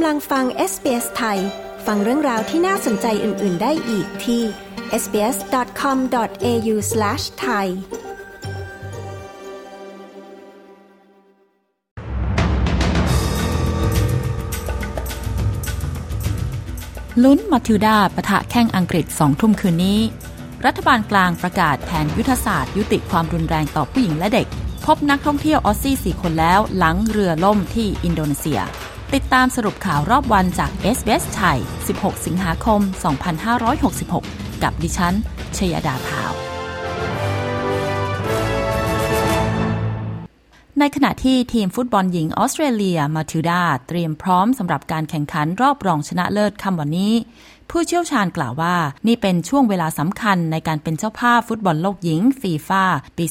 กำลังฟัง SBS ไทย ฟังเรื่องราวที่น่าสนใจอื่น ๆ ได้อีกที่ sbs.com.au/thai ลุ้นมาทิวดาปะทะแข่งอังกฤษสองทุ่มคืนนี้ รัฐบาลกลางประกาศแผนยุทธศาสตร์ ยุติความรุนแรงต่อผู้หญิงและเด็ก พบนักท่องเที่ยวออสซี่4คนแล้วหลังเรือล่มที่อินโดนีเซีย ติดตามสรุปข่าวรอบวันจาก s อ s ไทย 16 สิงหาคม 2566 กับดิฉัน ชยดาพาว ในขณะที่ทีมฟุตบอลหญิงออสเตรเลียมาทิวดาเตรียมพร้อมสำหรับการแข่งขันรอบรองชนะเลิศคำวันนี้ ผู้เชี่ยวชาญกล่าวว่า นี่เป็นช่วงเวลาสำคัญในการเป็นเจ้าภาพฟุตบอลโลกหญิงฟีฟ่าปี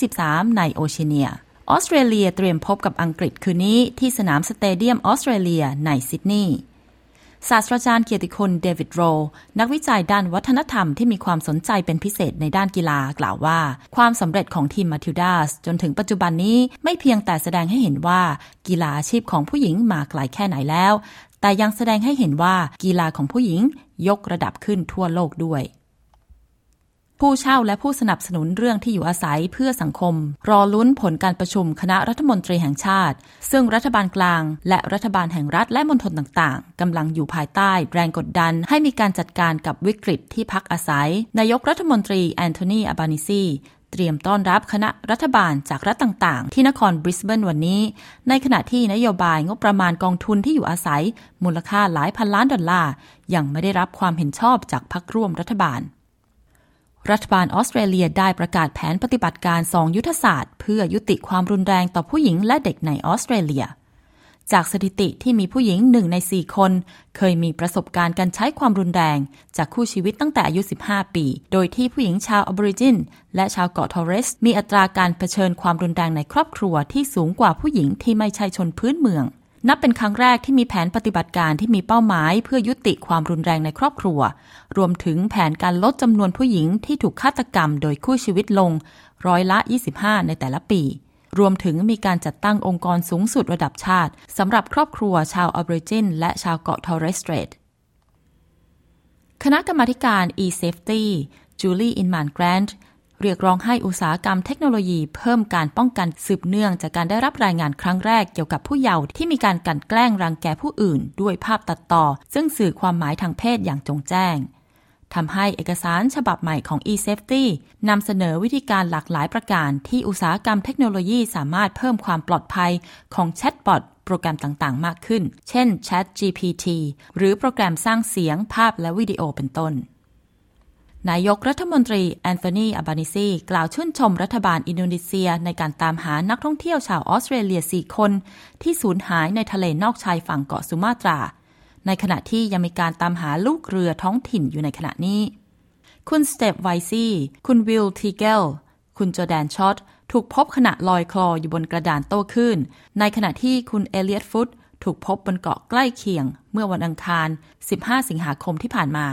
2023 ในโอเชียเนีย ออสเตรเลียเตรียมพบกับอังกฤษคืนนี้ที่สนามสเตเดียมออสเตรเลียในซิดนีย์ศาสตราจารย์เกียรติคุณเดวิดโร นักวิจัยด้านวัฒนธรรมที่มีความสนใจเป็นพิเศษในด้านกีฬากล่าวว่า ความสำเร็จของทีมมาทิวดาสจนถึงปัจจุบันนี้ไม่เพียงแต่แสดงให้เห็นว่ากีฬาอาชีพของผู้หญิงมาไกลแค่ไหนแล้ว แต่ยังแสดงให้เห็นว่ากีฬาของผู้หญิงยกระดับขึ้นทั่วโลกด้วย ผู้เช่าและผู้สนับสนุนเรื่องที่อยู่อาศัยเพื่อสังคม รอลุ้นผลการประชุมคณะรัฐมนตรีแห่งชาติ ซึ่งรัฐบาลกลาง และรัฐบาลแห่งรัฐและมณฑลต่างๆกำลังอยู่ภายใต้แรงกดดัน ให้มีการจัดการกับวิกฤตที่พักอาศัย นายกรัฐมนตรีแอนโทนีอัลบานีซีเตรียมต้อนรับคณะรัฐบาลจากรัฐต่างๆ ที่นครบริสเบนวันนี้ ในขณะที่นโยบายงบประมาณกองทุนที่อยู่อาศัย มูลค่าหลายพันล้านดอลลาร์ยังไม่ได้รับความเห็นชอบจากพรรคร่วมรัฐบาล รัฐบาลออสเตรเลียได้ประกาศแผนปฏิบัติการสองยุทธศาสตร์ เพื่อยุติความรุนแรงต่อผู้หญิงและเด็กในออสเตรเลีย จากสถิติที่มีผู้หญิงหนึ่งในสี่คน เคยมีประสบการณ์การใช้ความรุนแรง จากคู่ชีวิตตั้งแต่อายุ 15 ปี โดยที่ผู้หญิงชาวออบริจิน และชาวเกาะทอร์เรส มีอัตราการเผชิญความรุนแรงในครอบครัวที่สูงกว่าผู้หญิงที่ไม่ใช่ชนพื้นเมือง นับเป็นครั้งแรกที่มีแผนปฏิบัติการที่มีเป้าหมาย เพื่อยุติความรุนแรงในครอบครัว รวมถึงแผนการลดจำนวนผู้หญิงที่ถูกฆาตกรรมโดยคู่ชีวิตลง ร้อยละ 25 ในแต่ละปี รวมถึงมีการจัดตั้งองค์กรสูงสุดระดับชาติสำหรับครอบครัวชาวออบริจินและชาวเกาะทอร์เรสเตรทคณะกรรมาการ e-safety จูลี่อินมานแกรนด์ เรียกร้องให้อุตสาหกรรมเทคโนโลยีเพิ่มการป้องกันสืบเนื่องจากการได้รับรายงานครั้งแรกเกี่ยวกับผู้เยาว์ที่มีการกลั่นแกล้งรังแกผู้อื่น ด้วยภาพตัดต่อ ซึ่งสื่อความหมายทางเพศอย่างโจ่งแจ้งทำให้เอกสารฉบับใหม่ของ eSafety นำเสนอวิธีการหลากหลายประการ ที่อุตสาหกรรมเทคโนโลยีสามารถเพิ่มความปลอดภัยของแชทบอทโปรแกรมต่างๆ มากขึ้น เช่น ChatGPT หรือโปรแกรมสร้างเสียงภาพและวิดีโอเป็นต้น นายกรัฐมนตรีแอนโทนีอัลบานีซีกล่าวชื่นชมรัฐบาลอินโดนีเซียในการตามหานักท่องเที่ยวชาวออสเตรเลีย 4 คน ที่สูญหายในทะเลนอกชายฝั่งเกาะสุมาตรา ในขณะที่ยังมีการตามหาลูกเรือท้องถิ่นอยู่ในขณะนี้ คุณสเตปไวซี่ คุณวิลทีเกล คุณจอร์แดน ชอร์ต ถูกพบขณะลอยคลออยู่บนกระดานโต้คลื่น ในขณะที่คุณเอเลียตฟุต ถูกพบบนเกาะใกล้เคียง เมื่อวันอังคาร 15 สิงหาคมที่ผ่านมา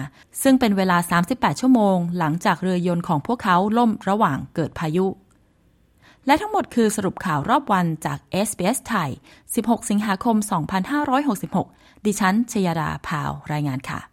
ซึ่งเป็นเวลา 38 ชั่วโมง หลังจากเรือยนต์ของพวกเขาล่มระหว่างเกิดพายุ และทั้งหมดคือสรุปข่าวรอบวันจาก SBS ไทย 16 สิงหาคม 2566 ดิฉันชยดาพาวรายงานค่ะ